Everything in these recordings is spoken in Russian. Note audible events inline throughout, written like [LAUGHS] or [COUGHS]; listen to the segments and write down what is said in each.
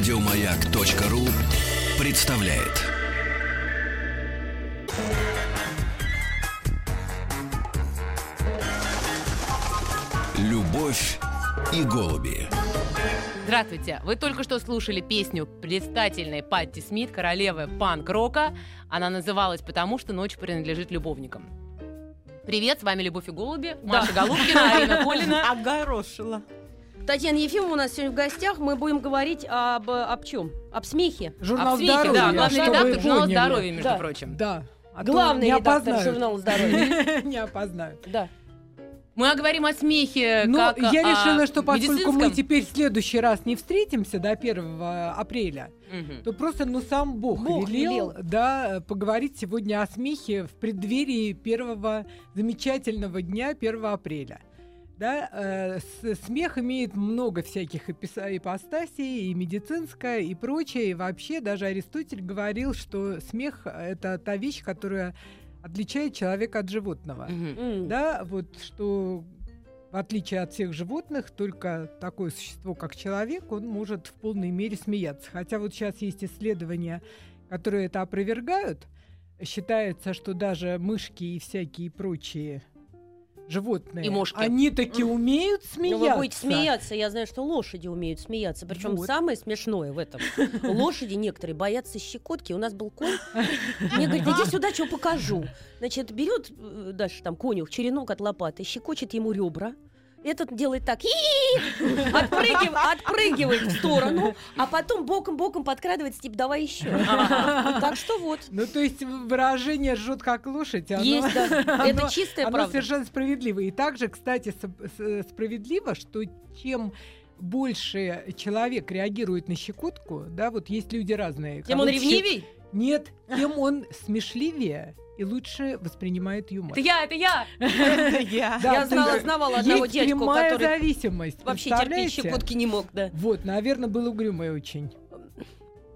Радиомаяк.ру представляет. Любовь и голуби. Здравствуйте! Вы только что слушали песню блистательной Патти Смит, королевы панк-рока. Она называлась «Потому что ночь принадлежит любовникам». Привет, с вами Любовь и Голуби, Маша Голубкина, Арина [LAUGHS] Колина. Огорошила. Татьяна Ефимова у нас сегодня в гостях. Мы будем говорить об, об чем? Об смехе. Журнал Об смехе, здоровья. Да, главный редактор журнала здоровья, между Да. прочим. Да. А Главный редактор опознают. журнала здоровья. [LAUGHS] Не опознают. Да. Мы говорим о смехе Ну, как я о решила, что поскольку мы теперь в следующий раз не встретимся до 1 апреля, Мгм. то просто, ну, сам Бог, Бог велел, велел. да, поговорить сегодня о смехе в преддверии первого замечательного дня 1 апреля. Да, э, смех имеет много всяких ипостасей, и медицинское, и прочее. И вообще даже Аристотель говорил, что смех — это та вещь, которая отличает человека от животного. М. Да, вот что в отличие от всех животных, только такое существо, как человек, он может в полной мере смеяться. Хотя вот сейчас есть исследования, которые это опровергают. Считается, что даже мышки и всякие прочие животные, И мошки. они таки умеют Ну, смеяться. вы будете смеяться. Я знаю, что лошади умеют смеяться. Причем Вот. самое смешное в этом. [LAUGHS] Лошади некоторые боятся щекотки. У нас был конь. [LAUGHS] Мне говорит, иди сюда, что покажу. Значит, берет э, дальше там конюх черенок от лопаты, щекочет ему ребра. Этот делает так, «И-и-и!» отпрыгив- отпрыгивает в сторону, а потом боком-боком подкрадывается, типа, давай еще. Так что вот. Ну, то есть выражение «ржет как лошадь», оно- Есть, да. [LAUGHS] Это чистая Оно правда. совершенно справедливо. И также, кстати, справедливо, что чем больше человек реагирует на щекотку, да, вот есть люди разные. Тем он ревнивей? Нет, тем он смешливее и лучше воспринимает юмор. Это я, это я! Я [LAUGHS] знала, знавала одного дядьку, прямая который зависимость. вообще терпеть щекотки не мог, да. Вот, наверное, был угрюмый очень.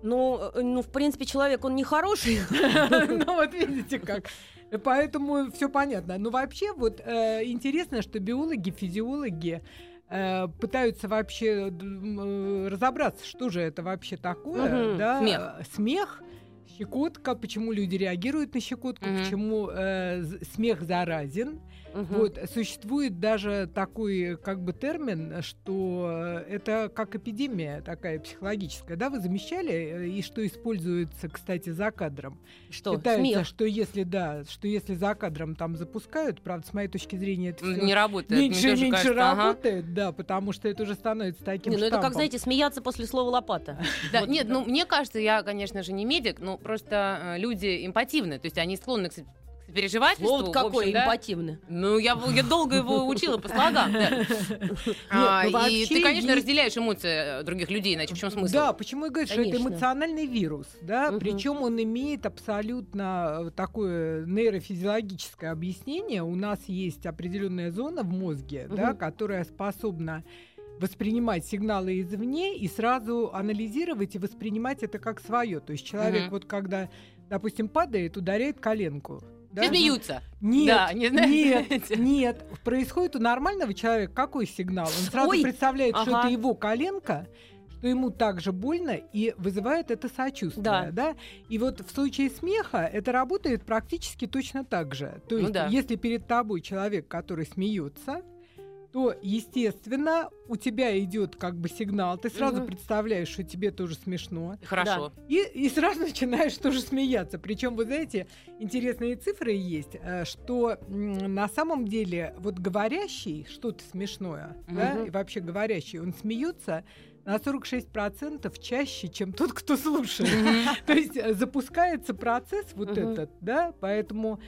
Ну, э, ну, в принципе, человек, он не хороший. [LAUGHS] Ну вот видите как. Поэтому все понятно. Но вообще вот э, интересно, что биологи, физиологи э, пытаются вообще разобраться, что же это вообще такое, да? Смех. Смех, щекотка, почему люди реагируют на щекотку, Мгм. почему э, смех заразен. Мгм. Вот существует даже такой как бы термин, что э, это как эпидемия такая психологическая, да? Вы замечали э, и что используется, кстати, за кадром? Что? Считается, Смех. что если да, что если за кадром там запускают, правда, с моей точки зрения это Не работает. меньше и меньше кажется, ага. работает, да, потому что это уже становится таким Не, ну это как, штампом. знаете, смеяться после слова лопата. [LAUGHS] Да, нет, ну мне кажется, я, конечно же, не медик, но просто э, люди эмпативны, то есть они склонны к сопереживательству. Вот какой общем, да. импативный. Ну, я, я долго его учила по слогам. да. А, ну и вообще ты, конечно, есть- разделяешь эмоции э, других людей, иначе в чем смысл? Да, почему я говорю, что это Конечно. эмоциональный вирус, да, Мгм. причем он имеет абсолютно э, такое нейрофизиологическое объяснение. У нас есть определенная зона в мозге, да, Мгм. которая способна воспринимать сигналы извне и сразу анализировать и воспринимать это как свое. То есть человек Мгм. вот когда, допустим, падает, ударяет коленку. да? Все смеются. Нет, Да, не нет, [LAUGHS] знаете. нет. Происходит у нормального человека какой сигнал? Он сразу Ой, представляет, что ага. это его коленка, что ему также больно и вызывает это сочувствие. Да. Да. И вот в случае смеха это работает практически точно так же. То Ну есть, да. если перед тобой человек, который смеется, то, естественно, у тебя идет как бы сигнал, ты сразу Мгм. представляешь, что тебе тоже смешно. Хорошо. И, и сразу [LAUGHS] начинаешь тоже смеяться. Причем, вы знаете, интересные цифры есть, э, что на самом деле вот говорящий что-то смешное, да, Мгм. и вообще говорящий, он смеется на 46% чаще, чем тот, кто слушает. [LAUGHS] То есть э, запускается процесс вот этот, да, поэтому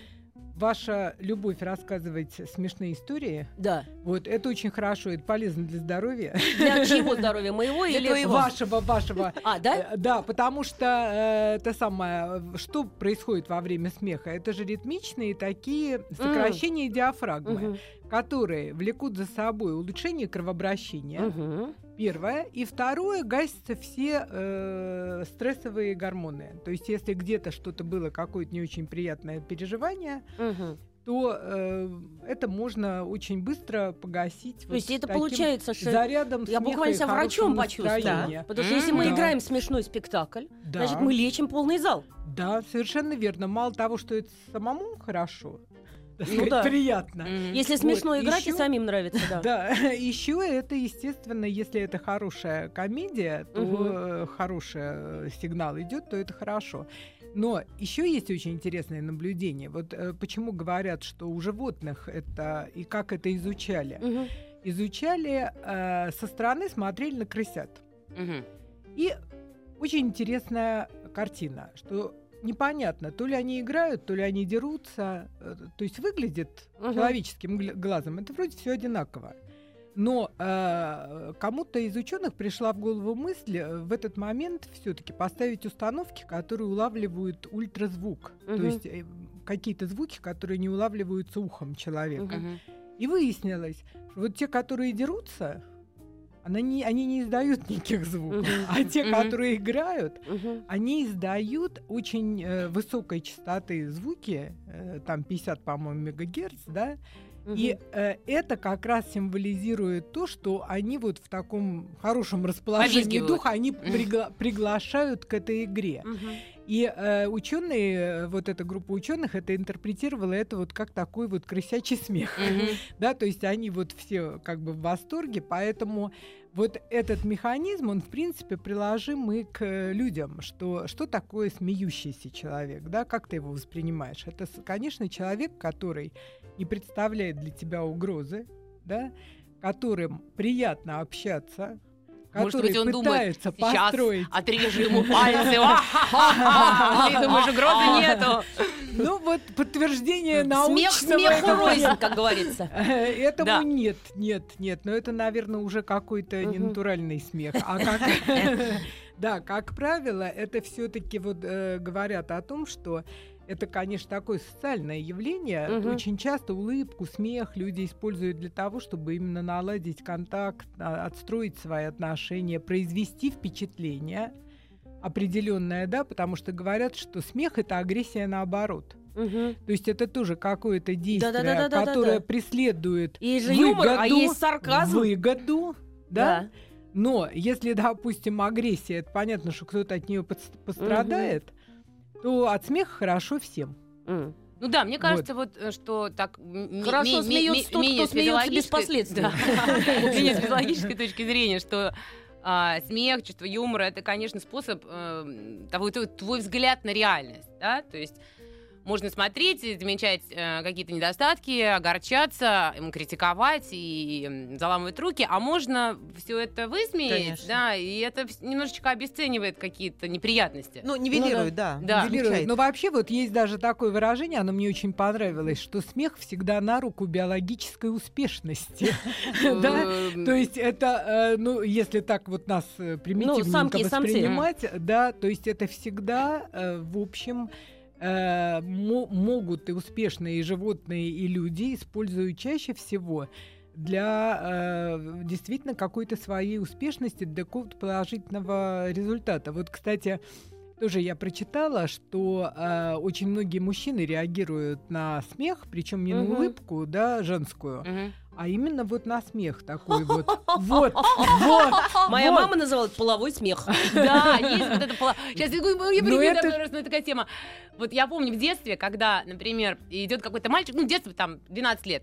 ваша любовь рассказывать смешные истории, Да. вот это очень хорошо, это полезно для здоровья. Для чьего здоровья? Моего или Для вашего, вашего. [LAUGHS] А, да? Э, Да, потому что э, это самое, что происходит во время смеха? Это же ритмичные такие сокращения диафрагмы, которые влекут за собой улучшение кровообращения. Первое. И второе, гасятся все э, стрессовые гормоны. То есть, если где-то что-то было, какое-то не очень приятное переживание, Мгм. то э, это можно очень быстро погасить. То вот есть это получается, что зарядом я буквально себя врачом почувствовала. настроения. Потому что если мы Да. играем смешной спектакль, Да. значит мы лечим полный зал. Да, совершенно верно. Мало того, что это самому хорошо, [LAUGHS] Ну да. приятно. Мгм. Если Вот, смешно играть, и ещё- самим нравится, да. [LAUGHS] Да, еще это, естественно, если это хорошая комедия, то э, хороший э, сигнал идет, то это хорошо. Но еще есть очень интересное наблюдение. Вот э, почему говорят, что у животных это и как это изучали. Мгм. Изучали э, со стороны, смотрели на крысят. Мгм. И очень интересная картина, что непонятно, то ли они играют, то ли они дерутся. э, То есть выглядит Мгм. человеческим глазом, это вроде все одинаково. Но э, кому-то из ученых пришла в голову мысль э, в этот момент все-таки поставить установки, которые улавливают ультразвук, то Мгм. есть э, какие-то звуки, которые не улавливаются ухом человека. Мгм. И выяснилось, что вот те, которые дерутся, она не, они не издают [LAUGHS] никаких звуков, а те, которые играют, они издают очень э, высокой частоты звуки, э, там 50, по-моему, мегагерц, да, и э, это как раз символизирует то, что они вот в таком хорошем расположении духа, они пригла- приглашают к этой игре. И э, ученые, э, вот эта группа ученых, это интерпретировала это вот как такой вот крысячий смех, Мгм. [LAUGHS] да, то есть они вот все как бы в восторге, поэтому вот этот механизм, он в принципе приложим и к э, людям, что что такое смеющийся человек, да, как ты его воспринимаешь? Это, конечно, человек, который не представляет для тебя угрозы, да, которым приятно общаться, Может быть, он думает, сейчас построить отрежу ему пальцы. Ты думаешь, угрозы нету. Ну вот подтверждение Смех научного смеху этого рознь, как говорится. [LAUGHS] Этому нет, нет, нет. Но это, наверное, уже какой-то ненатуральный смех. А как, [LAUGHS] да, как правило, это все-таки вот э, говорят о том, что это, конечно, такое социальное явление. Мгм. Очень часто улыбку, смех люди используют для того, чтобы именно наладить контакт, а, отстроить свои отношения, произвести впечатление определенное, да, потому что говорят, что смех это агрессия наоборот. Мгм. То есть это тоже какое-то действие, Да-да-да-да-да-да. которое преследует Есть же юмор, а выгоду, есть сарказм. выгоду, да? Да. Но если, допустим, агрессия, это понятно, что кто-то от нее пострадает, то от смеха хорошо всем. М. Ну да, мне кажется, вот, э, что так... Хорошо ме- тот, кто с смеется без последствий. [LAUGHS] С физиологической точки зрения, что а, смех, чувство юмора это, конечно, способ э, того, твой, твой взгляд на реальность, да, то есть можно смотреть, замечать э, какие-то недостатки, огорчаться, м, критиковать и заламывать руки, а можно все это высмеять, Конечно. да, и это немножечко обесценивает какие-то неприятности. Ну, нивелирует, да. Да. Нивелирует. смягчает. Но вообще вот есть даже такое выражение, оно мне очень понравилось, что смех всегда на руку биологической успешности. [LAUGHS] Да? Эм, То есть это, э, ну, если так вот нас э, примитивненько и самцы. воспринимать, да, то есть это всегда, э, в общем, э, мо- могут и успешные и животные, и люди используют чаще всего для э, действительно какой-то своей успешности, для какого-то положительного результата. Вот, кстати, тоже я прочитала, что э, очень многие мужчины реагируют на смех, причем не Мгм. на улыбку, да, женскую, мгм. А именно вот на смех такой вот. [LAUGHS] Вот, вот. Моя вот. мама называла это половой смех. [LAUGHS] Да, есть вот это... пола- Сейчас, я говорю, я Ну, это- да, просто такая тема. Вот я помню в детстве, когда, например, идет какой-то мальчик, ну, детство там 12 лет,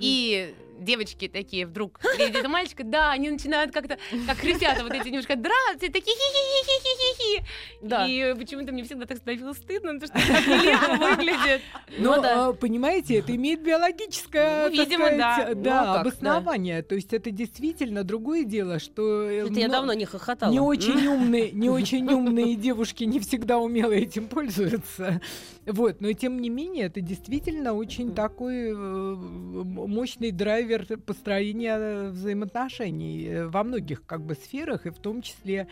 и девочки такие вдруг видят мальчика, да, они начинают как-то, как крысята, вот эти немножко драться, и такие хи-хи-хи-хи-хи-хи. Да. И почему-то мне всегда так становилось стыдно, потому что [LAUGHS] так нелепо выглядит. Но, Ну да. э, понимаете, это имеет биологическое, Ну, видимо, сказать, да. э, Ну, да, а как, да. обоснование. То есть это действительно другое дело, что Это я давно не хохотала. не очень умные, не [LAUGHS] очень умные девушки не всегда умело этим пользуются. Вот, но тем не менее, это действительно очень такой э, мощный драйвер построения э, взаимоотношений э, во многих как бы сферах, и в том числе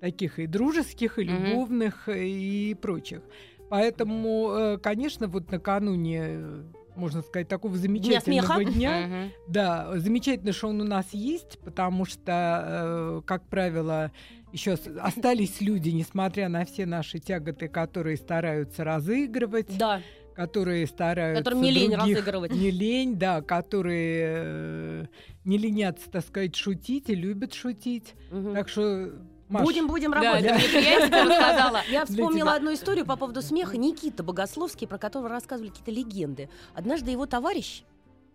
таких и дружеских, и любовных, э, и прочих. Поэтому, э, конечно, вот накануне, э, можно сказать, такого замечательного дня, Мгм. да, замечательно, что он у нас есть, потому что, э, как правило, еще остались люди, несмотря на все наши тяготы, которые стараются разыгрывать, Да. Которые стараются Которым не лень других- разыгрывать. Не лень, да, которые э, не ленятся, так сказать, шутить и любят шутить. Мгм. Так что, Маш, Будем, будем Да, работать. приятельница рассказала. Я [LAUGHS] вспомнила одну историю по поводу смеха. Никита Богословский, про которого рассказывали какие-то легенды. Однажды его товарищ,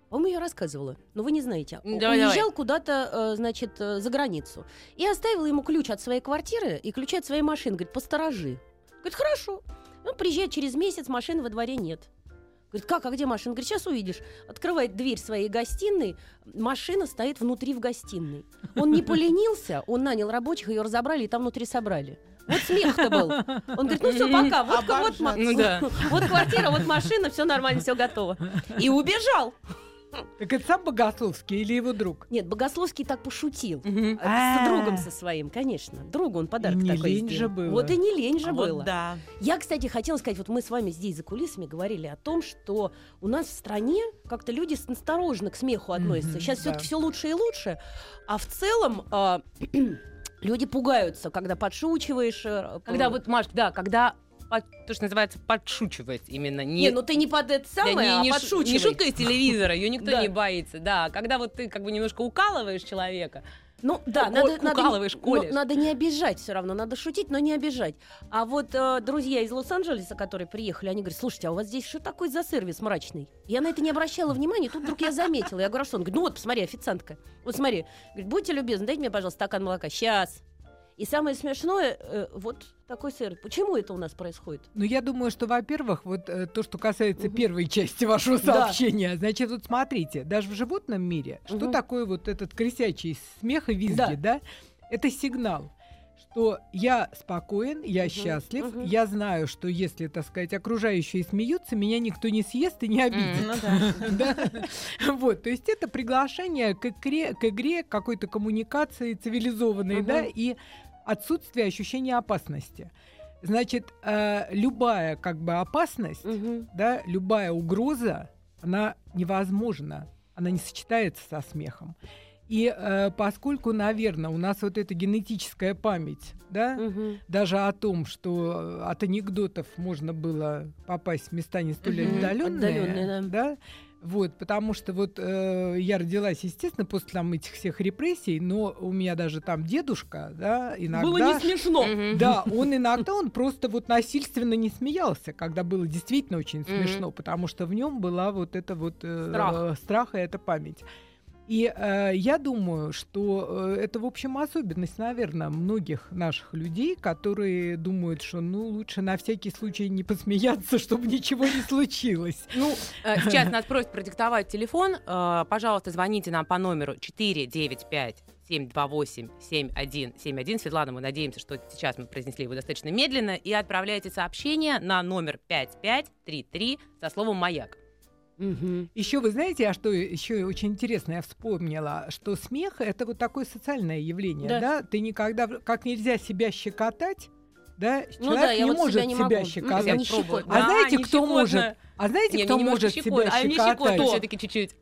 по-моему, я рассказывала, но вы не знаете, давай, уезжал куда-то, э, значит, э, за границу. И оставил ему ключ от своей квартиры и ключ от своей машины. Говорит, посторожи. Говорит, хорошо. Он приезжает через месяц, машины во дворе нет. Говорит, как, а где машина? Говорит, сейчас увидишь. Открывает дверь своей гостиной, машина стоит внутри в гостиной. Он не поленился, он нанял рабочих, ее разобрали и там внутри собрали. Вот смех-то был. Он говорит, ну все, пока, вот, вот, Ну да. [LAUGHS] вот квартира, вот машина, все нормально, все готово. И убежал. Так это сам Богословский или его друг? Нет, Богословский так пошутил. Э, С А. другом со своим, конечно. Другу он подарок не такой лень сделал. же было. Вот и не лень же А вот было. да. Я, кстати, хотела сказать, вот мы с вами здесь за кулисами говорили о том, что у нас в стране как-то люди осторожно к смеху относятся. Сейчас да. все-таки все лучше и лучше, а в целом а, [CLEARS THROAT] люди пугаются, когда подшучиваешь. э, Когда э, вот, Маш, да, когда под- то, что называется, подшучивать именно. не, ну ты не под это Да, самое, не, а не шу- подшучивай. не шутка из телевизора, ее никто Да. не боится, да. Когда вот ты как бы немножко укалываешь человека, Ну да, Ко- надо, надо, колешь. надо не обижать все равно, надо шутить, но не обижать. А вот э, друзья из Лос-Анджелеса, которые приехали, они говорят, слушайте, а у вас здесь что такой за сервис мрачный? Я на это не обращала внимания, тут вдруг я заметила. Я говорю, а что? Он говорит, ну вот, посмотри, официантка. Вот смотри, говорит, будьте любезны, дайте мне, пожалуйста, стакан молока. Сейчас. И самое смешное, э, вот такой сервис. Почему это у нас происходит? Ну, я думаю, что, во-первых, вот э, то, что касается Мгм. первой части [LAUGHS] вашего Да. сообщения, значит, вот смотрите, даже в животном мире, что Мгм. такое вот этот крысячий смех и визги, Да. да? Это сигнал, что я спокоен, я Мгм, счастлив, мгм. я знаю, что если, так сказать, окружающие смеются, меня никто не съест и не обидит. Ну да. [LAUGHS] Да. Вот, то есть это приглашение к игре, к игре какой-то коммуникации цивилизованной, да, и отсутствие ощущения опасности. Значит, э, любая как бы опасность, Мгм. да, любая угроза, она невозможна, она не сочетается со смехом. И э, поскольку, наверное, у нас вот эта генетическая память, да, Мгм. даже о том, что от анекдотов можно было попасть в места не столь Мгм. отдаленные, Отдалённые, да. да, вот, потому что вот э, я родилась, естественно, после там этих всех репрессий, но у меня даже там дедушка, да, иногда... Было не смешно. Да, он иногда он просто вот насильственно не смеялся, когда было действительно очень смешно, потому что в нем была вот эта вот э, Страх. э, страх и эта память. И э, я думаю, что э, это, в общем, особенность, наверное, многих наших людей, которые думают, что ну лучше на всякий случай не посмеяться, [LAUGHS] чтобы ничего не случилось. Ну, э, [LAUGHS] сейчас нас просят продиктовать телефон. Э, Пожалуйста, звоните нам по номеру 495 728 7171. Светлана, мы надеемся, что сейчас мы произнесли его достаточно медленно. И отправляйте сообщение на номер 5533 со словом «Маяк». Мгм. Еще вы знаете, а что еще очень интересно, я вспомнила, что смех это вот такое социальное явление, Да. да? Ты никогда как нельзя себя щекотать, да? Человек Ну да, я не вот может себя не могу. М, щекотать. я не. А Да, знаете, не кто щекотно. может? А знаете, Не, кто может себя а мне щекотно щекотать? все-таки чуть-чуть.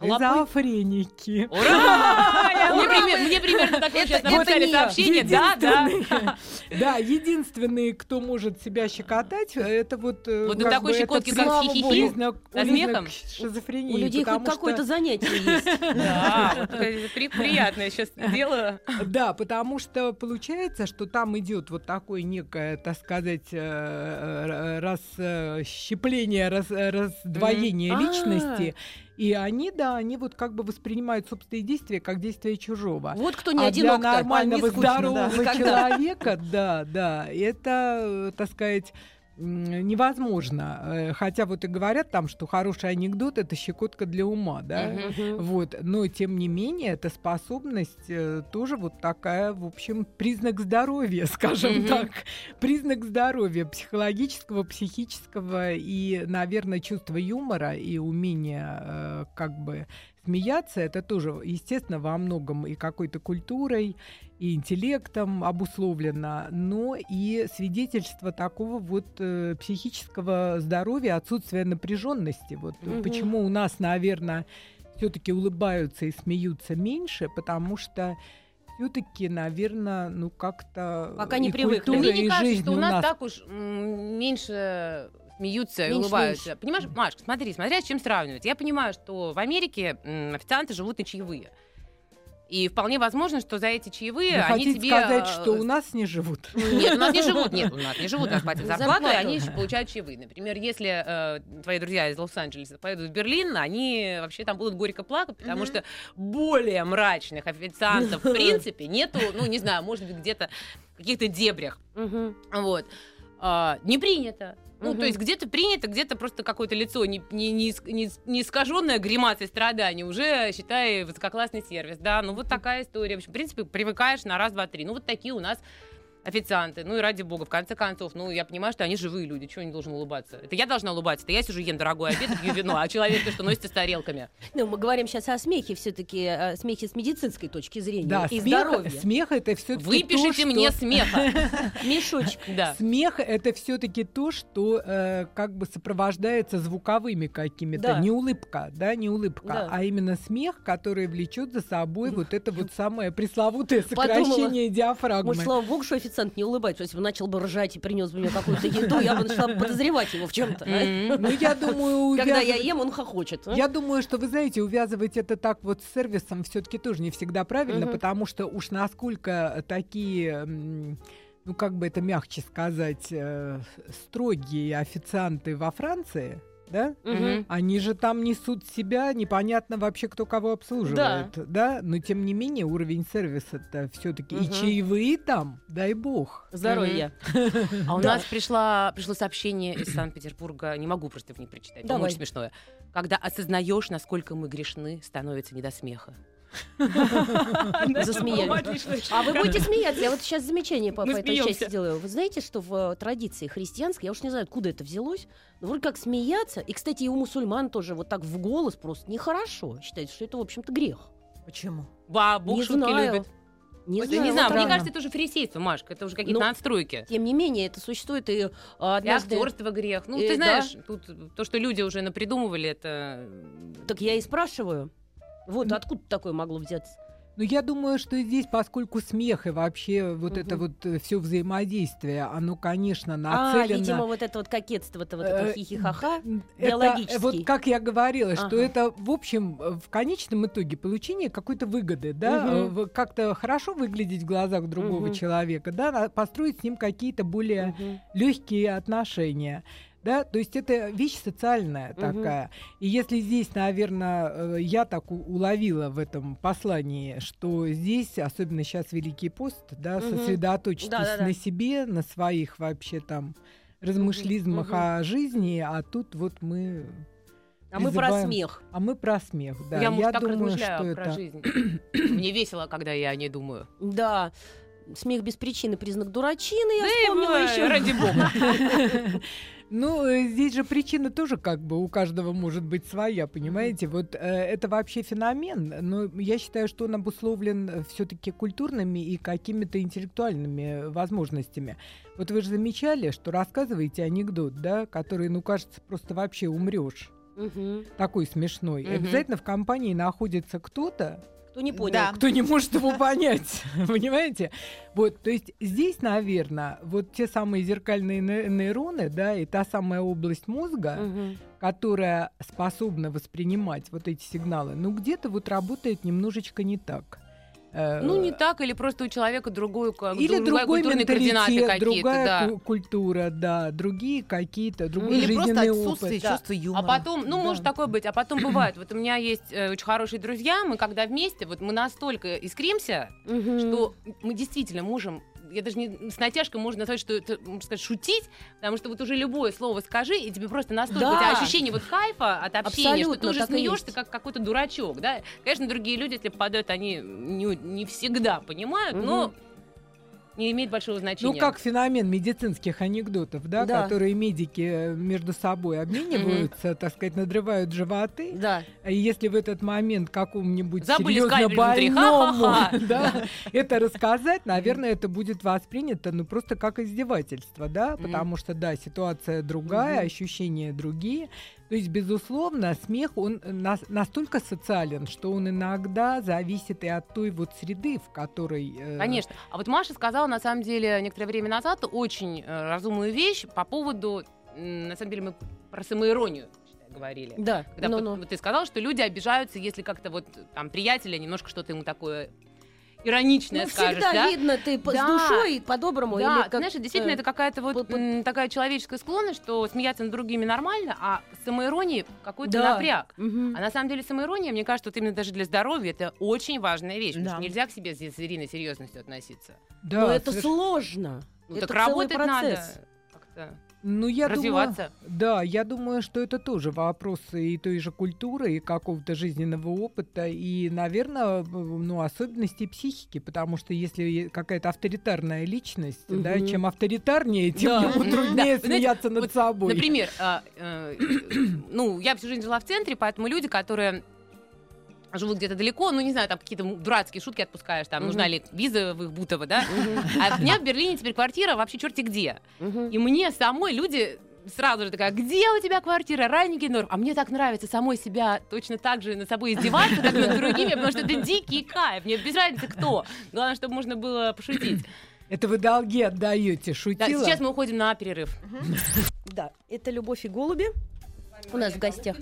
Шизофреники. Ура! [LAUGHS] Мне пример- Мне примерно такое Это- сейчас написали сообщение. Да, да. [LAUGHS] Да, единственные, кто может себя щекотать, это вот... э, Вот на такой щекотке, как хихихи, со смехом. шизофрении. У людей хоть какое-то занятие есть. [LAUGHS] Да, приятное сейчас дело. Да, потому что получается, что там идет вот такое некое, так сказать, э, э, расщепление, раз- раздвоение Мгм. личности. И они, да, они вот как бы воспринимают собственные действия как действия чужого. Вот кто не а одинок для нормального, скучно, да. здорового Никогда. человека, да, да, это, э, так сказать, невозможно. Э, Хотя вот и говорят там, что хороший анекдот это щекотка для ума, да. Мгм. Вот, но тем не менее, эта способность э, тоже вот такая, в общем, признак здоровья, [LAUGHS] скажем Мгм. так, признак здоровья психологического, психического и, наверное, чувство юмора и умение э, как бы смеяться, это тоже, естественно, во многом и какой-то культурой, и интеллектом обусловлено, но и свидетельство такого вот э, психического здоровья, отсутствия напряженности. Вот Мгм. почему у нас, наверное, все-таки улыбаются и смеются меньше, потому что все-таки, наверное, ну как-то Пока не и привыкли. культура, Мне и не кажется, жизнь что у у нас нас так уж меньше смеются и Меньше, улыбаются. Понимаешь, Машка, смотри, смотря с чем сравнивать. Я понимаю, что в Америке официанты живут на чаевые. И вполне возможно, что за эти чаевые Вы они хотите тебе... сказать, э, что у нас не живут? Нет, у нас не живут, нет, у нас не живут, у нас платят зарплату, Зарплату. они еще получают чаевые. Например, если э, твои друзья из Лос-Анджелеса поедут в Берлин, они вообще там будут горько плакать, потому что более мрачных официантов, в принципе, нету, ну, не знаю, может быть, где-то в каких-то дебрях. Мгм. Вот. А, не принято. Ну, Мгм. то есть где-то принято, где-то просто какое-то лицо не, не, не, не, не искаженное гримасой страданий, уже, считай, высококлассный сервис, да, ну вот такая история. В общем, в принципе, привыкаешь на раз, два, три. Ну, вот такие у нас официанты. Ну и ради бога, в конце концов, ну, я понимаю, что они живые люди, чего они должны улыбаться? Это я должна улыбаться, это я сижу, ем дорогой обед, и пью вино, а человек-то что носится с тарелками. Ну, мы говорим сейчас о смехе, все-таки о смехе с медицинской точки зрения Да, и смех, здоровья. смех это все-таки Выпишите мне смеха. [LAUGHS] Мешочек. Да. Смех это все-таки то, что э, как бы сопровождается звуковыми какими-то. Да. Не улыбка, да, не улыбка, Да. а именно смех, который влечет за собой вот это вот самое пресловутое Подумала, сокращение диафрагмы. Может, слава богу, что официант не улыбается. Если бы начал бы ржать и принес бы мне какую-то еду, я бы начала подозревать его в чем-то. Ну, я думаю, Когда я ем, он хохочет. а? Я думаю, что вы знаете, увязывать это так вот с сервисом все-таки тоже не всегда правильно, потому что уж насколько такие, ну как бы это мягче сказать, э, строгие официанты во Франции, да? Мгм. Они же там несут себя, непонятно вообще, кто кого обслуживает, да? Но тем не менее уровень сервиса-то все-таки и Мгм. чаевые там, дай бог. Здоровья. [LAUGHS] А у Да. нас пришла, пришло сообщение из Санкт-Петербурга, не могу просто в них прочитать, очень смешное. Когда осознаешь, насколько мы грешны, становится не до смеха. Засмеялись. А вы будете смеяться. Я вот сейчас замечание по, этой части делаю. Вы знаете, что в э, традиции христианской, я уж не знаю, откуда это взялось, но вроде как смеяться, и, кстати, и у мусульман тоже вот так в голос просто нехорошо. Считается, что это, в общем-то, грех. Почему? Ба, Бог не шутки знаю. любит. Не знаю. не вот знаю, мне странно. кажется, это уже фарисейство, Машка, это уже какие-то Ну, надстройки. Тем не менее, это существует и И однажды... актерство грех. Ну, Э, ты да. знаешь, тут то, что люди уже напридумывали, это... Так я и спрашиваю. Вот Ну, откуда такое могло взяться? Ну, я думаю, что здесь, поскольку смех и вообще вот это Мгм. вот все взаимодействие, оно, конечно, А, нацелено... видимо, вот это вот кокетство, это вот это Э, хихихаха. Это, вот как я говорила, что Ага. это, в общем, э, в конечном итоге получение какой-то выгоды, да, э, в- как-то хорошо выглядеть в глазах другого Мгм. человека, да, построить с ним какие-то более Мгм. легкие отношения. Да, то есть это вещь социальная такая. И если здесь, наверное, я так уловила в этом послании, что здесь, особенно сейчас Великий пост, да, Мгм. сосредоточьтесь Да-да-да. на себе, на своих вообще там размышлизмах Мгм. о жизни, а тут вот мы, А мы про смех. а мы про смех, да. я, может, так думаю, размышляю что про это жизнь. Мне весело, когда я о ней думаю. Да. Смех без причины признак дурачины, я Да вспомнила еще. ради бога. [LAUGHS] Ну, э, здесь же причина тоже как бы у каждого может быть своя, понимаете? Вот э, это вообще феномен, но я считаю, что он обусловлен все-таки культурными и какими-то интеллектуальными возможностями. Вот вы же замечали, что рассказываете анекдот, да, который, ну, кажется, просто вообще умрешь. Мгм. Такой смешной. И Мгм. обязательно в компании находится кто-то, Кто не понял. Да. кто не может его понять, [LAUGHS] понимаете? Вот, то есть здесь, наверное, вот те самые зеркальные ней- нейроны, да, и та самая область мозга, которая способна воспринимать вот эти сигналы, ну где-то вот работает немножечко не так. Э, Ну, не так, или просто у человека другой, ка- Или другая другой культурные координаты менталитет, какие-то, другая да. ку- культура, да, другие какие-то, другой Или просто жизненный отсутствие опыт. Чувства юмора. А потом, ну, Да. может такое быть, а потом [CLEARS THROAT] бывает. Вот у меня есть э, очень хорошие друзья, мы когда вместе, вот мы настолько искримся, Мгм. что мы действительно можем, я даже не с натяжкой можно назвать, что это, можно сказать, шутить, потому что вот уже любое слово скажи, и тебе просто настолько Да. у тебя ощущение вот кайфа от общения, что ты Абсолютно, уже смеешься, как какой-то дурачок, да. Конечно, другие люди, если попадают, они не, не всегда понимают, но не имеет большого значения. Ну, как феномен медицинских анекдотов, да, Да. которые медики э, между собой обмениваются, так сказать, надрывают животы. Да. И если в этот момент какому-нибудь серьезно больному [LAUGHS] да, это рассказать, наверное, это будет воспринято ну просто как издевательство, да, потому что да, ситуация другая, ощущения другие. То есть, безусловно, смех, он нас- настолько социален, что он иногда зависит и от той вот среды, в которой... э, Конечно. А вот Маша сказала, на самом деле, некоторое время назад очень э, разумную вещь по поводу на самом деле мы про самоиронию считай, говорили. Да, Когда ну, вот- ну. вот ты сказал, что люди обижаются, если как-то вот там приятеля немножко что-то ему такое ироничное Ну, скажешь, всегда да? видно, ты по- с Да. душой, по-доброму. Да, или как, знаешь, действительно, э, это какая-то вот м, такая человеческая склонность, что смеяться над другими нормально, а самоирония какой-то Да. напряг. мгм. А на самом деле самоирония, мне кажется, вот именно даже для здоровья это очень важная вещь, потому Да. что нельзя к себе с звериной серьезностью относиться. Да, Но это сложно. Ну это так целый работать процесс. надо. как-то Ну, я развиваться. Думаю, да, я думаю, что это тоже вопросы и той же культуры, и какого-то жизненного опыта, и, наверное, ну, особенностей психики, потому что если какая-то авторитарная личность, да, Мгм. чем авторитарнее, тем Да. ему Да. труднее знаете, смеяться над вот, собой. Например, а, э, [CLEARS THROAT] ну, я всю жизнь жила в центре, поэтому люди, которые живут где-то далеко, ну, не знаю, там какие-то дурацкие шутки отпускаешь, там, нужна ли виза в их Бутово, да? А у меня в Берлине теперь квартира вообще черти где. И мне самой люди сразу же такая, где у тебя квартира, Райники Норм? А мне так нравится самой себя точно так же над собой издеваться, как над другими, потому что это дикий кайф. Мне без разницы кто. Главное, чтобы можно было пошутить. Это вы долги отдаете, Да, шутила? сейчас мы уходим на перерыв. Да, это «Любовь и голуби». У нас в гостях.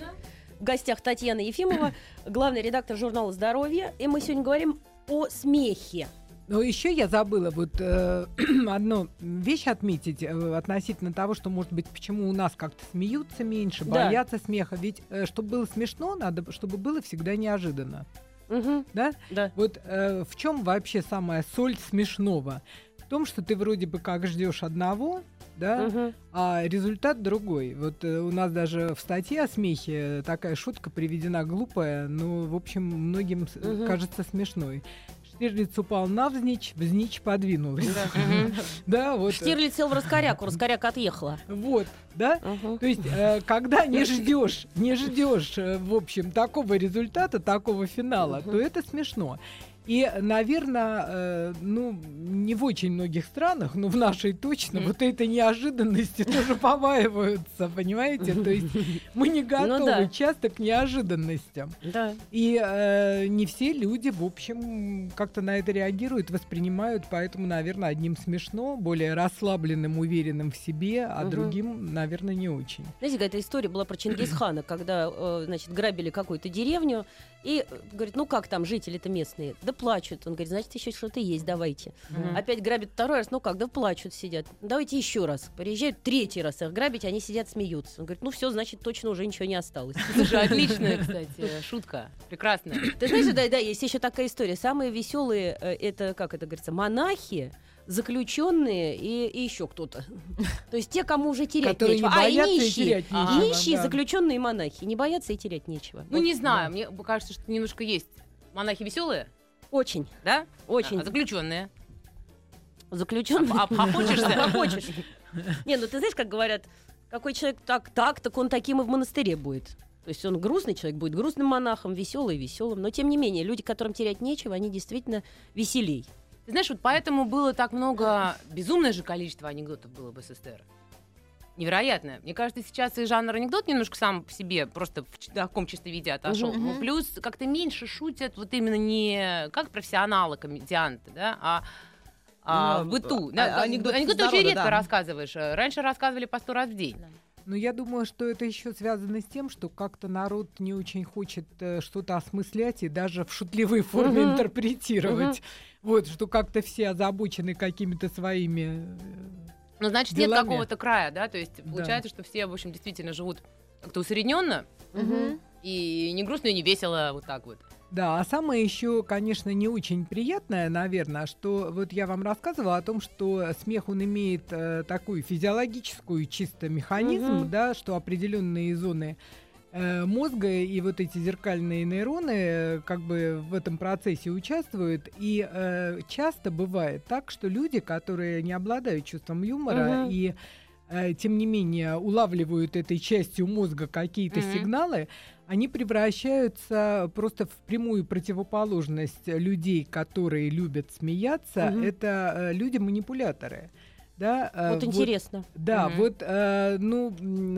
В гостях Татьяна Ефимова, [COUGHS] главный редактор журнала «Здоровье». И мы сегодня говорим о смехе. Но еще я забыла вот э, [CLEARS THROAT] одну вещь отметить э, относительно того, что, может быть, почему у нас как-то смеются меньше, Да. боятся смеха. Ведь, э, чтобы было смешно, надо, чтобы было всегда неожиданно. Мгм, Да? Да. Вот э, в чем вообще самая соль смешного? В том, что ты вроде бы как ждешь одного, да, Мгм. а результат другой. Вот э, у нас даже в статье о смехе такая шутка приведена глупая, но, в общем, многим Мгм. кажется смешной. Штирлиц упал навзничь, взничь подвинулась. [LAUGHS] Да, вот. Штирлиц сел в раскоряку, раскоряка отъехала. Вот, да? То есть, э, когда не ждешь, не ждешь, в общем, такого результата, такого финала, то это смешно. И, наверное, ну, не в очень многих странах, но в нашей точно, Мгм. вот этой неожиданности [LAUGHS] тоже побаиваются, понимаете? То есть мы не готовы Ну да. часто к неожиданностям. Да. И э, не все люди, в общем, как-то на это реагируют, воспринимают, поэтому, наверное, одним смешно, более расслабленным, уверенным в себе, а другим, наверное, не очень. Знаете, какая-то история была про Чингисхана, когда, э, значит, грабили какую-то деревню, и э, говорит, ну как там жители-то местные? Да плачут. Он говорит, значит, еще что-то есть, давайте. Мгм. Опять грабят второй раз, ну как, да плачут, сидят. Давайте еще раз. Приезжают третий раз их грабить, они сидят, смеются. Он говорит, ну все, значит, точно уже ничего не осталось. [LAUGHS] Слушай, отличная, кстати, шутка. Прекрасная. Ты знаешь, да, да, есть еще такая история. Самые веселые, э, это, как это говорится, монахи, заключенные и, и еще кто-то. [LAUGHS] То есть те, кому уже терять Которые не нечего. а, и боятся и нищие. терять Ага. нечего, Нищие, да. заключенные монахи. Не боятся и терять нечего. Ну, Вот, не знаю, мне кажется, что немножко есть. Монахи веселые, Очень, да? очень. А заключенные. Заключенные. А похочешься? [LAUGHS] Похочешь. Не, ну ты знаешь, как говорят, какой человек так, так, так он таким и в монастыре будет. То есть он грустный человек будет грустным монахом, веселый веселым. Но тем не менее, люди, которым терять нечего, они действительно веселей. Ты знаешь, вот поэтому было так много, безумное же количество анекдотов было в СССР. Невероятно. Мне кажется, сейчас и жанр анекдот немножко сам по себе просто в таком чистом виде отошел. Мгм. Ну, плюс как-то меньше шутят вот именно не как профессионалы, комедианты, да, а а, Ну, в быту. а- Да, а- анекдоты анекдоты очень редко да. рассказываешь. Раньше рассказывали по сто раз в день. Но я думаю, что это еще связано с тем, что как-то народ не очень хочет э, что-то осмыслять и даже в шутливой форме Мгм. интерпретировать. Вот, что как-то все озабочены какими-то своими... э, Ну, значит, нет делами. какого-то края, да? То есть Да. получается, что все, в общем, действительно живут как-то усредненно Мгм. и не грустно, и не весело, вот так вот. Да, а самое еще, конечно, не очень приятное, наверное, что вот я вам рассказывала о том, что смех он имеет э, такую физиологическую чисто механизм, Мгм. да, что определенные зоны э, мозга и вот эти зеркальные нейроны э, как бы в этом процессе участвуют. И э, часто бывает так, что люди, которые не обладают чувством юмора Мгм. и тем не менее улавливают этой частью мозга какие-то Мгм. сигналы, они превращаются просто в прямую противоположность людей, которые любят смеяться. Мгм. Это э, люди-манипуляторы. Да, э, Вот интересно. да, Мгм. вот, э, ну,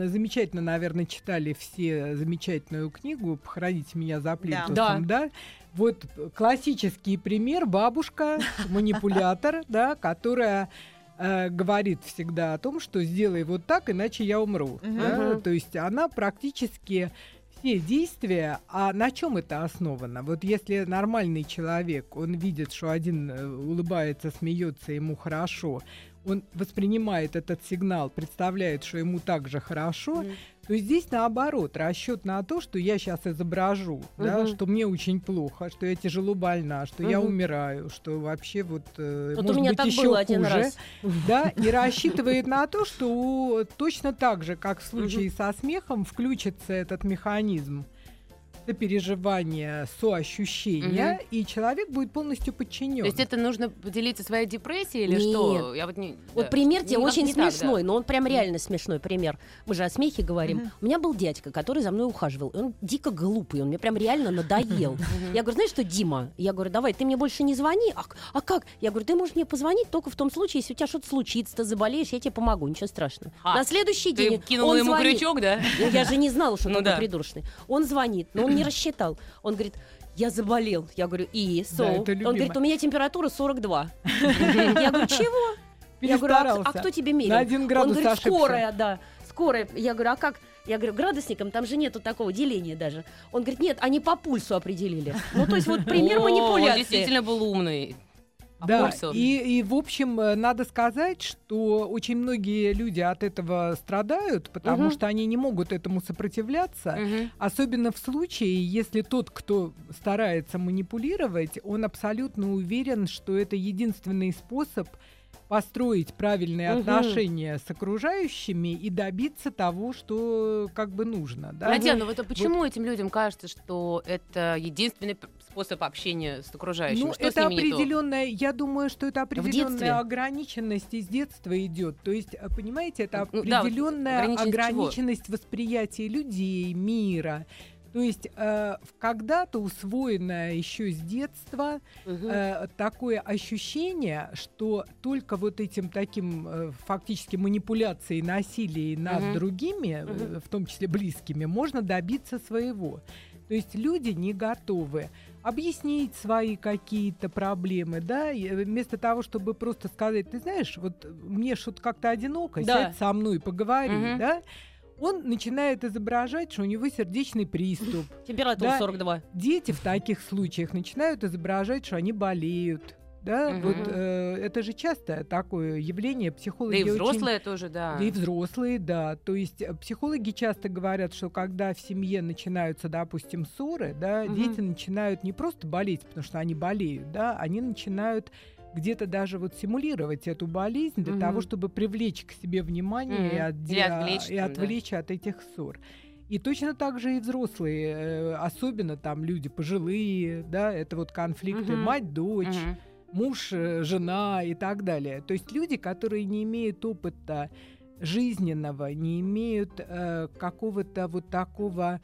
замечательно, наверное, читали все замечательную книгу «Похороните меня за плинтусом», да. Вот э, классический пример бабушка, манипулятор, [LAUGHS] да, которая э, говорит всегда о том, что сделай вот так, иначе я умру. Мгм. да. То есть она практически все действия, а на чем это основано? Вот если нормальный человек, он видит, что один э, улыбается, смеется, ему хорошо, он воспринимает этот сигнал, представляет, что ему также хорошо, Мгм. то здесь наоборот расчет на то, что я сейчас изображу, да, Мгм. что мне очень плохо, что я тяжело больна, что я Мгм. умираю, что вообще вот, э, Вот у может меня быть так еще было один хуже, раз. [LAUGHS] да, и рассчитывает на то, что точно так же, как в случае со смехом, включится этот механизм сопереживания, соощущения, и человек будет полностью подчинен. То есть это нужно поделиться своей депрессией или что? Я вот не, Вот да. пример тебе очень не так, да. смешной, но он прям реально смешной пример. Мы же о смехе говорим. Мгм. У меня был дядька, который за мной ухаживал. И он дико глупый, он мне прям реально надоел. Я говорю, знаешь что, Дима? Я говорю, давай, ты мне больше не звони. А, а как? Я говорю, ты можешь мне позвонить только в том случае, если у тебя что-то случится, ты заболеешь, я тебе помогу, ничего страшного. А, На следующий Ты день кинула он ему звонит. крючок, да? Ну, я же не знала, что [LAUGHS] Ну он да. придурочный. Он звонит, но он не рассчитал. Он говорит, я заболел. Я говорю, и, so? Да, Он говорит, у меня температура 42. [LAUGHS] Я говорю, чего? Я говорю, а, кто- а кто тебе мерил? На один градус Он говорит, ошибся. скорая, да. Скорая. Я говорю, а как? Я говорю, градусником там же нету такого деления даже. Он говорит, нет, они по пульсу определили. Ну, то есть вот пример О, Он манипуляции. действительно был умный. Да, он? и, и, в общем, э, надо сказать, что очень многие люди от этого страдают, потому Мгм. что они не могут этому сопротивляться. Мгм. Особенно в случае, если тот, кто старается манипулировать, он абсолютно уверен, что это единственный способ построить правильные Мгм. отношения с окружающими и добиться того, что как бы нужно. Да? Татьяна, вот а почему этим людям кажется, что это единственный способ общения с окружающими? Ну, что это определенная, я думаю, что это определенная ограниченность из детства идет. То есть, э, понимаете, это Ну, да, вот определенная ограниченность чего? восприятия людей, мира. То есть э, когда-то усвоенное еще с детства Мгм. э, такое ощущение, что только вот этим таким э, фактически манипуляцией, насилием над Мгм. другими, э, Мгм. в том числе близкими, можно добиться своего. То есть люди не готовы объяснить свои какие-то проблемы, да, и э, вместо того, чтобы просто сказать, ты знаешь, вот мне что-то как-то одиноко, Да. сядь со мной, поговори, Мгм. да, он начинает изображать, что у него сердечный приступ. Температура Да. 42. Дети в таких случаях начинают изображать, что они болеют. Да, Мгм. вот э, это же часто такое явление Да психологи и очень- взрослые тоже, да. да и взрослые, да. То есть э, психологи часто говорят, что когда в семье начинаются, допустим, ссоры, да, Мгм. дети начинают не просто болеть, потому что они болеют, да, они начинают где-то даже вот симулировать эту болезнь для Мгм. того, чтобы привлечь к себе внимание и, Мгм. отде- Или отвлечь и там, да. отвлечь от этих ссор. И точно так же и взрослые, э, особенно там люди пожилые, да, это вот конфликты Мгм. мать-дочь, Мгм. Муж, э, жена и так далее. То есть люди, которые не имеют опыта жизненного, не имеют э, какого-то вот такого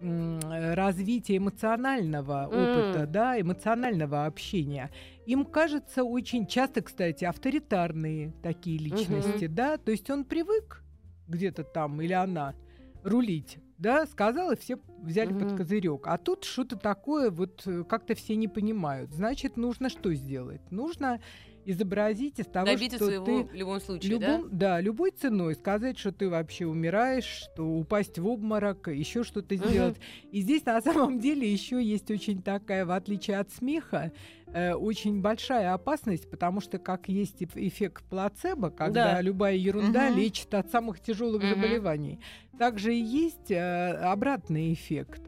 э, развития эмоционального опыта, да, эмоционального общения. Им кажется очень часто, кстати, авторитарные такие личности, да, то есть он привык где-то там или она рулить, да, сказал, и все взяли Мгм. под козырек. А тут что-то такое, вот э, как-то все не понимают. Значит, нужно что сделать? Нужно изобразить из того, Добиться что своего ты в любом случае, да? любом, да? любой ценой сказать, что ты вообще умираешь, что упасть в обморок, еще что-то сделать. И здесь на самом деле еще есть очень такая, в отличие от смеха, э, очень большая опасность, потому что как есть эф- эффект плацебо, когда Да. любая ерунда Мгм. лечит от самых тяжелых Мгм. заболеваний, также и есть э, обратный эффект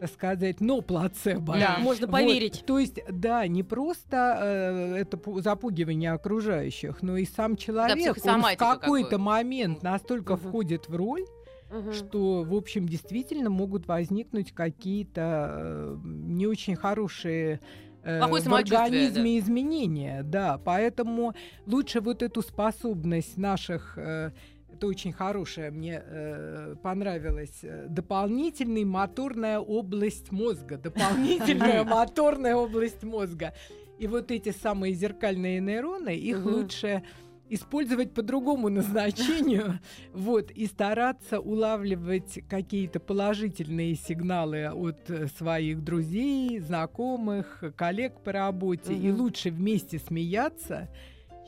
так сказать, но плацебо. Да. Можно Вот, поверить. То есть, да, не просто э, это пу- запугивание окружающих, но и сам человек, он в какой-то какой. момент настолько Мгм. входит в роль, Мгм. что, в общем, действительно могут возникнуть какие-то э, не очень хорошие э, Плохое в организме изменения, да, поэтому лучше вот эту способность наших э, это очень хорошая, мне э, понравилась э, дополнительная моторная область мозга, дополнительная [LAUGHS] моторная область мозга. И вот эти самые зеркальные нейроны, их лучше использовать по другому назначению, [LAUGHS] вот, и стараться улавливать какие-то положительные сигналы от своих друзей, знакомых, коллег по работе, и лучше вместе смеяться,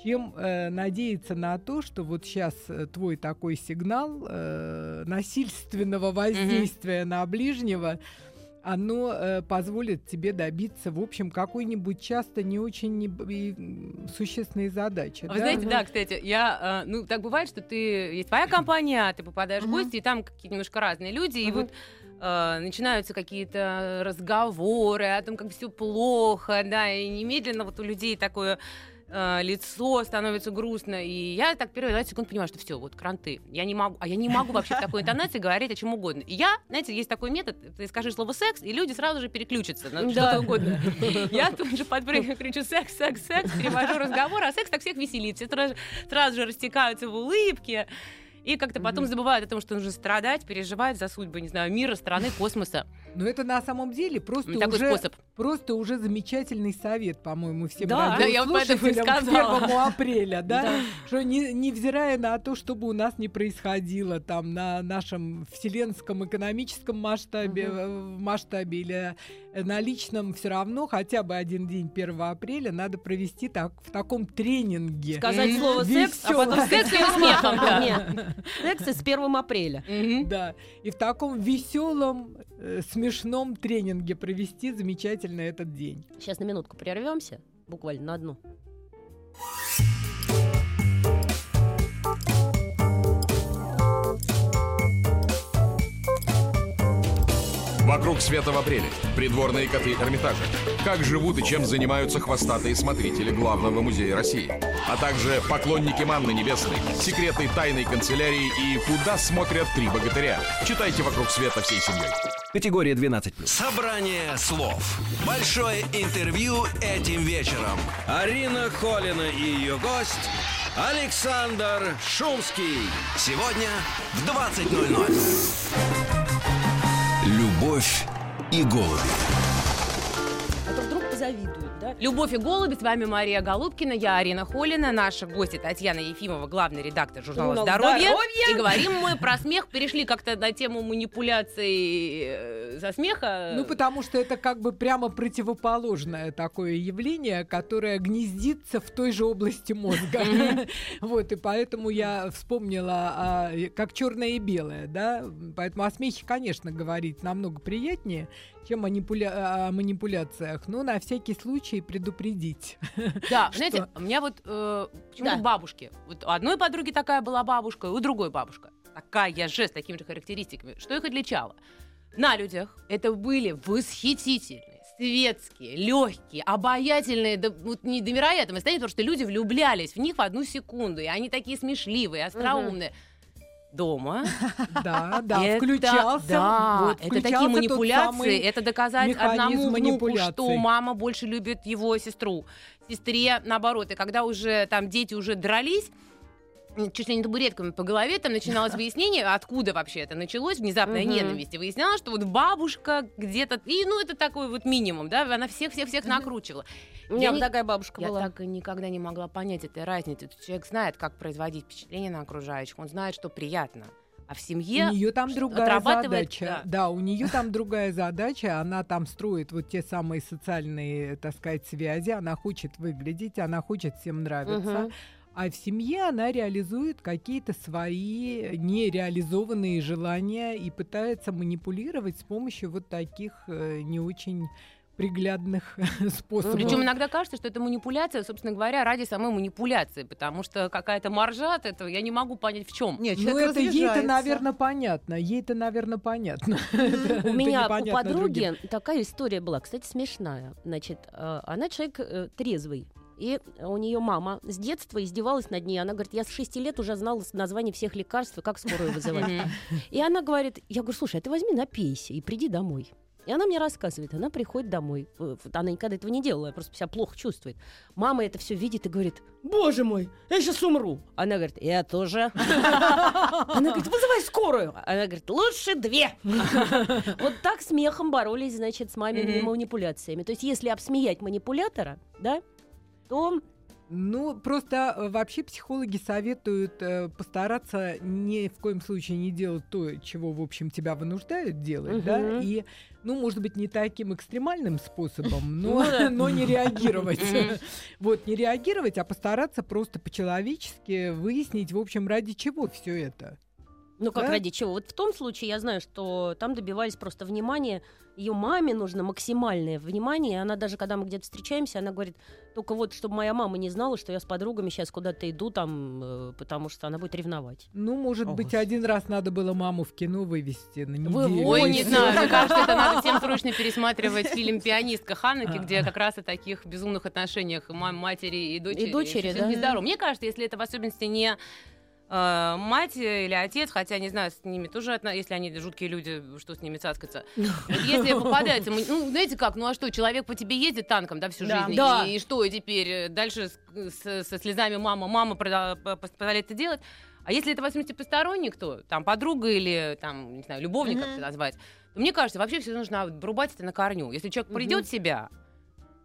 чем э, надеяться на то, что вот сейчас твой такой сигнал э, насильственного воздействия на ближнего оно э, позволит тебе добиться, в общем, какой-нибудь часто не очень не, и, существенной задачи. Вы да? знаете, да, кстати, я, э, ну, так бывает, что ты, есть твоя компания, ты попадаешь в гости, и там какие-то немножко разные люди, и вот э, начинаются какие-то разговоры о том, как все плохо, да, и немедленно вот у людей такое э, лицо становится грустно. И я так первые 20 секунд понимаю, что все, вот кранты. Я не могу, а я не могу вообще в такой интонации говорить о чем угодно. И я, знаете, есть такой метод, ты скажи слово секс, и люди сразу же переключатся на что-то угодно. [LAUGHS] Я тут же подпрыгиваю, кричу секс, секс, секс, перевожу разговор, а секс так всех веселит. Все сразу, сразу же растекаются в улыбке. И как-то потом забывают о том, что нужно страдать, переживать за судьбы, не знаю, мира, страны, космоса. Но это на самом деле просто Такой уже способ. просто уже замечательный совет, по-моему, всем Да, да, я радиослушателям к сказала. 1 апреля, да, что не, невзирая на то, чтобы у нас не происходило там на нашем вселенском экономическом масштабе, э, масштабе или э, на личном, все равно хотя бы один день 1 апреля надо провести так, в таком тренинге. Сказать слово секс, а потом Секс и смехом, [LAUGHS] секс с 1 апреля. Да, и в таком веселом, э, смешном тренинге провести замечательно этот день. Сейчас на минутку прервемся, буквально на одну. Вокруг света в апреле. Придворные коты Эрмитажа. Как живут и чем занимаются хвостатые смотрители Главного музея России. А также поклонники Манны Небесной, секреты тайной канцелярии и куда смотрят три богатыря. Читайте «Вокруг света» всей семьей. Категория 12+. Собрание слов. Большое интервью этим вечером. Арина Холина и ее гость Александр Шумский. Сегодня в 20.00. Любовь и голуби. А то вдруг позавидуют, да? Любовь и голуби, с вами Мария Голубкина, я Арина Холина, наша гостья Татьяна Ефимова, главный редактор журнала Журнал «Здоровье». «Здоровье». И говорим мы про смех, перешли как-то на тему манипуляций э, со смеха. Ну, потому что это как бы прямо противоположное такое явление, которое гнездится в той же области мозга. [LAUGHS] Вот, и поэтому я вспомнила, а, э, как черное и белое, да. Поэтому о смехе, конечно, говорить намного приятнее, чем манипуля- о манипуляциях. Но на всякий случай предупредить. [LAUGHS] Да, знаете, у меня вот э, почему-то Да. бабушки. Вот у одной подруги такая была бабушка, у другой бабушка. Такая же, с такими же характеристиками. Что их отличало? На людях это были восхитительные, светские, легкие, обаятельные, до, вот не до невероятного состояния, потому что люди влюблялись в них в одну секунду, и они такие смешливые, остроумные. Дома. Да, да, это, включался. Да, вот, это включался такие манипуляции. Это доказать одному внуку, что мама больше любит его сестру. Сестре наоборот. И когда уже там дети уже дрались, чуть ли не табуретками по голове, там начиналось [LAUGHS] выяснение, откуда вообще это началось, внезапная ненависть. И выяснялось, что вот бабушка где-то, и ну это такой вот минимум, да, она всех-всех-всех накручивала. У меня Я вот не- такая бабушка Я была. так и никогда не могла понять этой разницы. Человек знает, как производить впечатление на окружающих, он знает, что приятно. А в семье У нее там другая отрабатывает, задача. да. Да. у нее там другая задача. Она там строит вот те самые социальные, так сказать, связи. Она хочет выглядеть, она хочет всем нравиться. Мгм. А в семье она реализует какие-то свои нереализованные желания и пытается манипулировать с помощью вот таких э, не очень приглядных [LAUGHS] способов. Причем иногда кажется, что это манипуляция, собственно говоря, ради самой манипуляции, потому что какая-то маржа от этого, я не могу понять в чем. Нет, Ну, это ей-то, наверное, понятно. Ей-то, наверное, понятно. [LAUGHS] У меня у подруги другим. такая история была, кстати, смешная. Значит, э, она человек э, трезвый. И у нее мама с детства издевалась над ней. Она говорит, я с 6 лет уже знала название всех лекарств и как скорую [LAUGHS] вызывать. И она говорит, я говорю, слушай, а ты возьми, напейся и приди домой. И она мне рассказывает, она приходит домой. Э, Она никогда этого не делала, просто себя плохо чувствует. Мама это все видит и говорит, боже мой, я сейчас умру. Она говорит, я тоже. Она говорит, вызывай скорую. Она говорит, лучше две. [LAUGHS] Вот так смехом боролись, значит, с мамиными манипуляциями. То есть, если обсмеять манипулятора, да, то Ну, просто э, вообще психологи советуют э, постараться ни в коем случае не делать то, чего, в общем, тебя вынуждают делать, да, Мгм. и, ну, может быть, не таким экстремальным способом, [LAUGHS] Ну но, да. [LAUGHS] но не реагировать. [LAUGHS] Вот, не реагировать, а постараться просто по-человечески выяснить, в общем, ради чего все это. Ну как Да? ради чего? Вот в том случае я знаю, что там добивались просто внимания. Ее маме нужно максимальное внимание. Она даже, когда мы где-то встречаемся, она говорит, только вот, чтобы моя мама не знала, что я с подругами сейчас куда-то иду там, э, потому что она будет ревновать. Ну, может О, быть, Господи. один раз надо было маму в кино вывести на неделю. Выводите. Ой, не знаю, мне кажется, это надо всем срочно пересматривать фильм «Пианистка» Ханеки, А. где как раз о таких безумных отношениях мам, матери и дочери. И дочери, да. Мне кажется, если это в особенности не э, мать или отец, хотя, не знаю, с ними тоже, отно- если они жуткие люди, что с ними цаскаться. Вот если попадается, мы- ну, знаете как, ну а что, человек по тебе ездит танком, да, всю Да. жизнь, Да. И, и что, и теперь э, дальше с- с- со слезами мама, мама позволяет это делать, а если это, в особенности, посторонний кто, там, подруга или, там, не знаю, любовник, как Мгм. это назвать, то мне кажется, вообще все нужно врубать это на корню. Если человек придет в себя,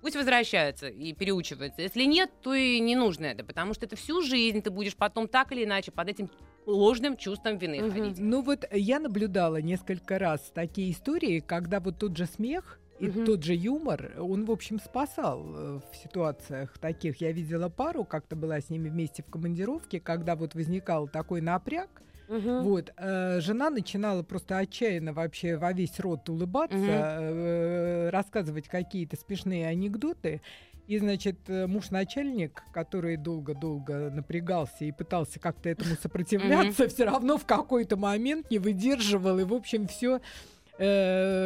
пусть возвращается и переучивается. Если нет, то и не нужно это, потому что это всю жизнь ты будешь потом так или иначе под этим ложным чувством вины Мгм. ходить. Ну вот я наблюдала несколько раз такие истории, когда вот тот же смех и Мгм. тот же юмор, он, в общем, спасал э, в ситуациях таких. Я видела пару, как-то была с ними вместе в командировке, когда вот возникал такой напряг, Мгм. вот, э, жена начинала просто отчаянно вообще во весь рот улыбаться, э, рассказывать какие-то смешные анекдоты. И, значит, э, муж-начальник, который долго-долго напрягался и пытался как-то этому сопротивляться, все равно в какой-то момент не выдерживал, и, в общем, все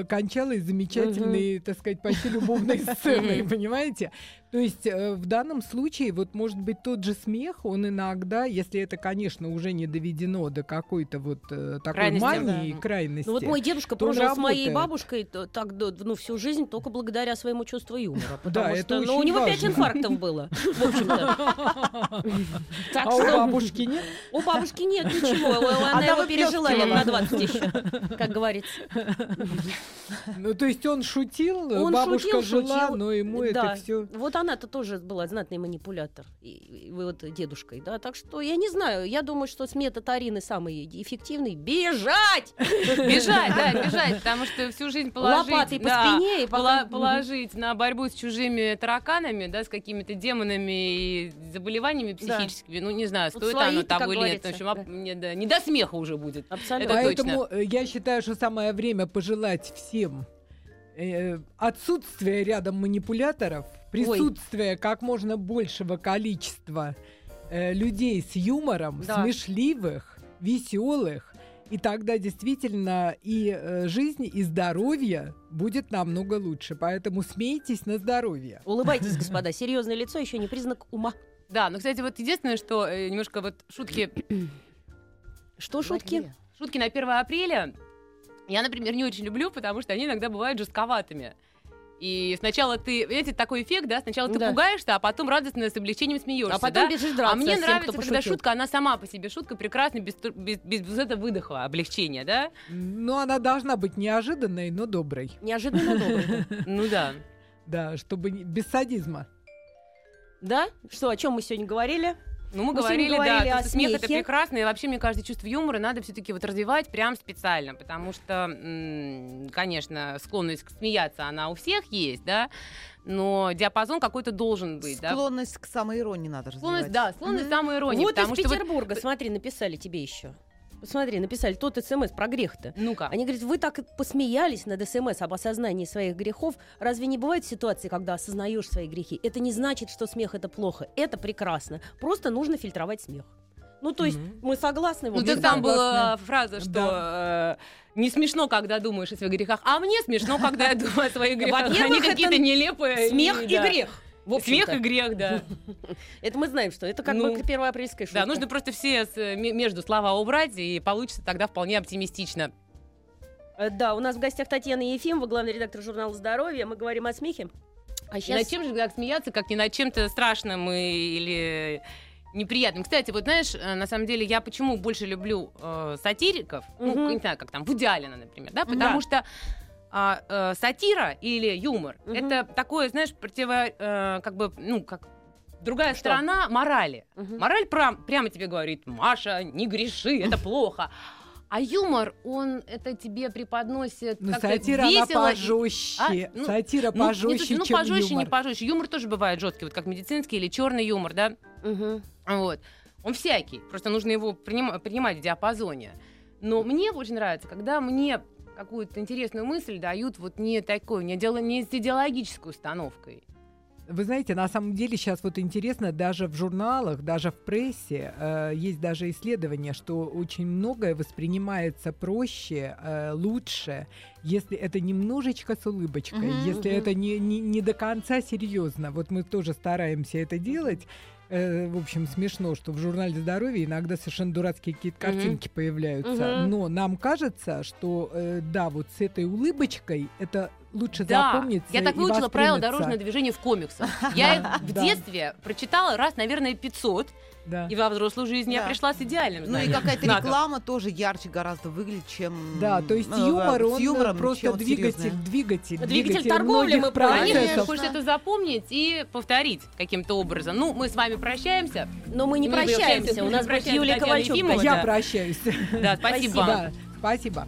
кончалось замечательной, так сказать, почти любовной [LAUGHS] сценой, понимаете? То есть э, в данном случае, вот, может быть, тот же смех, он иногда, если это, конечно, уже не доведено до какой-то вот э, такой Крайности, мании, да. крайности. Ну вот мой дедушка прожил с моей работает. бабушкой так ну, всю жизнь только благодаря своему чувству юмора. [LAUGHS] Потому это что ну, у него пять инфарктов было, в общем-то. [LAUGHS] Так А у бабушки нет? у бабушки нет ничего. Она Она его пережила лет на выплескивала. 20 еще, как говорится. Ну, то есть он шутил, Он бабушка шутил, жила, шутил. но ему Да. это все... Вот она-то тоже была знатный манипулятор. И, и вот дедушкой, да. Так что я не знаю. Я думаю, что с метод Арины самый эффективный. Бежать! Бежать, да, [LAUGHS] бежать, потому что всю жизнь положить... Лопатой по спине и положить на борьбу с чужими тараканами, да, с какими-то демонами и заболеваниями психическими. Ну, не знаю, стоит оно того или нет. В общем, не, до смеха уже будет. Абсолютно. Это Поэтому э, я считаю, что самое время пожелать всем э, отсутствия рядом манипуляторов, присутствия как можно большего количества э, людей с юмором, Да. смешливых, веселых. И тогда действительно и э, жизнь, и здоровье будет намного лучше. Поэтому смейтесь на здоровье. Улыбайтесь, [LAUGHS] господа. Серьезное лицо еще не признак ума. Да, но, кстати, вот единственное, что э, немножко вот шутки, [CLEARS THROAT] Что шутки? шутки на 1 апреля я, например, не очень люблю, потому что они иногда бывают жестковатыми. И сначала ты, видите, такой эффект, да, сначала ты Да. пугаешься, а потом радостно с облегчением смеешься, А потом да? бежишь драться А мне с тем, нравится, кто когда пошутил. шутка, она сама по себе шутка прекрасна, без, без, без, без этого выдоха, облегчения, да? Но она должна быть неожиданной, но доброй. Неожиданно добрый. [LAUGHS] Ну да. Да, чтобы без садизма. Да? Что, о чем мы сегодня говорили? Ну, мы, Мы говорили, сегодня говорили да, о смех это прекрасно, и вообще, мне кажется, чувство юмора надо все-таки вот развивать прям специально, потому что, м, конечно, склонность к смеяться, она у всех есть, да, но диапазон какой-то должен быть, да. Склонность к самоиронии надо Склонность, развивать. да, склонность к самоиронии, вот из что вот- Петербурга, смотри, написали тебе еще. Посмотри, написали тот смс про грех-то. ну-ка. Они говорят, вы так посмеялись над СМС об осознании своих грехов. Разве не бывает ситуации, когда осознаешь свои грехи? Это не значит, что смех это плохо. Это прекрасно. Просто нужно фильтровать смех. Ну, то есть, Мгм. мы согласны. Ну, так там была фраза, что Да. э, не смешно, когда думаешь о своих грехах, а мне смешно, когда я думаю о своих [LAUGHS] грехах. Они какие-то нелепые. Смех и грех. В Смех и грех, да. [LAUGHS] Это мы знаем, что это как Ну, бы первоапрельская шутка. Да, нужно просто все м- между слова убрать, и получится тогда вполне оптимистично. Э, Да, у нас в гостях Татьяна Ефимова, главный редактор журнала «Здоровье». Мы говорим о смехе. А И сейчас... Над чем же так смеяться, как не над чем-то страшным и- или неприятным. Кстати, вот знаешь, э, на самом деле я почему больше люблю э, сатириков, ну, Мгм. не знаю, как там, Вуди Аллена, например, да, потому Да. что а, э, сатира или юмор Мгм. это такое, знаешь, противо, э, как бы, ну, как другая Что? сторона морали. Мгм. Мораль прям, прямо тебе говорит, Маша, не греши, [LAUGHS] это плохо. А юмор, он это тебе преподносит Ну, как-то сатира, она весело. и- пожестче. А, ну, Сатира Ну, не пожестче, что- ну, чем пожестче, юмор. не пожестче. Юмор тоже бывает жесткий, вот как медицинский или черный юмор, да? Мгм. Вот. Он всякий, просто нужно его принима- принимать в диапазоне. Но мне очень нравится, когда мне какую-то интересную мысль дают вот не такой, не, идеоло- не с идеологической установкой. Вы знаете, на самом деле сейчас вот интересно, даже в журналах, даже в прессе э, есть даже исследования, что очень многое воспринимается проще, э, лучше, если это немножечко с улыбочкой, Мгм. если это не, не, не до конца серьезно. Вот мы тоже стараемся это делать. Э, в общем, смешно, что в журнале здоровья иногда совершенно дурацкие какие-то картинки появляются. Мгм. Но нам кажется, что э, да, вот с этой улыбочкой это лучше Да, запомнится. я так выучила правила дорожного движения в комиксах. [LAUGHS] Я их в детстве прочитала раз, наверное, 500, Да. и во взрослую жизнь я Да. пришла с идеальным Ну и знанием какая-то реклама тоже ярче гораздо выглядит, чем... Да, то есть ну, юмор, с он юмором, просто двигатель, серьезное. двигатель, Двигатель торговли, мы. Конечно, процессов. хочется это запомнить и повторить каким-то образом. Ну, мы с вами прощаемся. Но мы не Мы прощаемся. прощаемся, У нас будет прощаемся, Юлия Ковальчук. Я прощаюсь. Да, спасибо. Спасибо. Да, спасибо.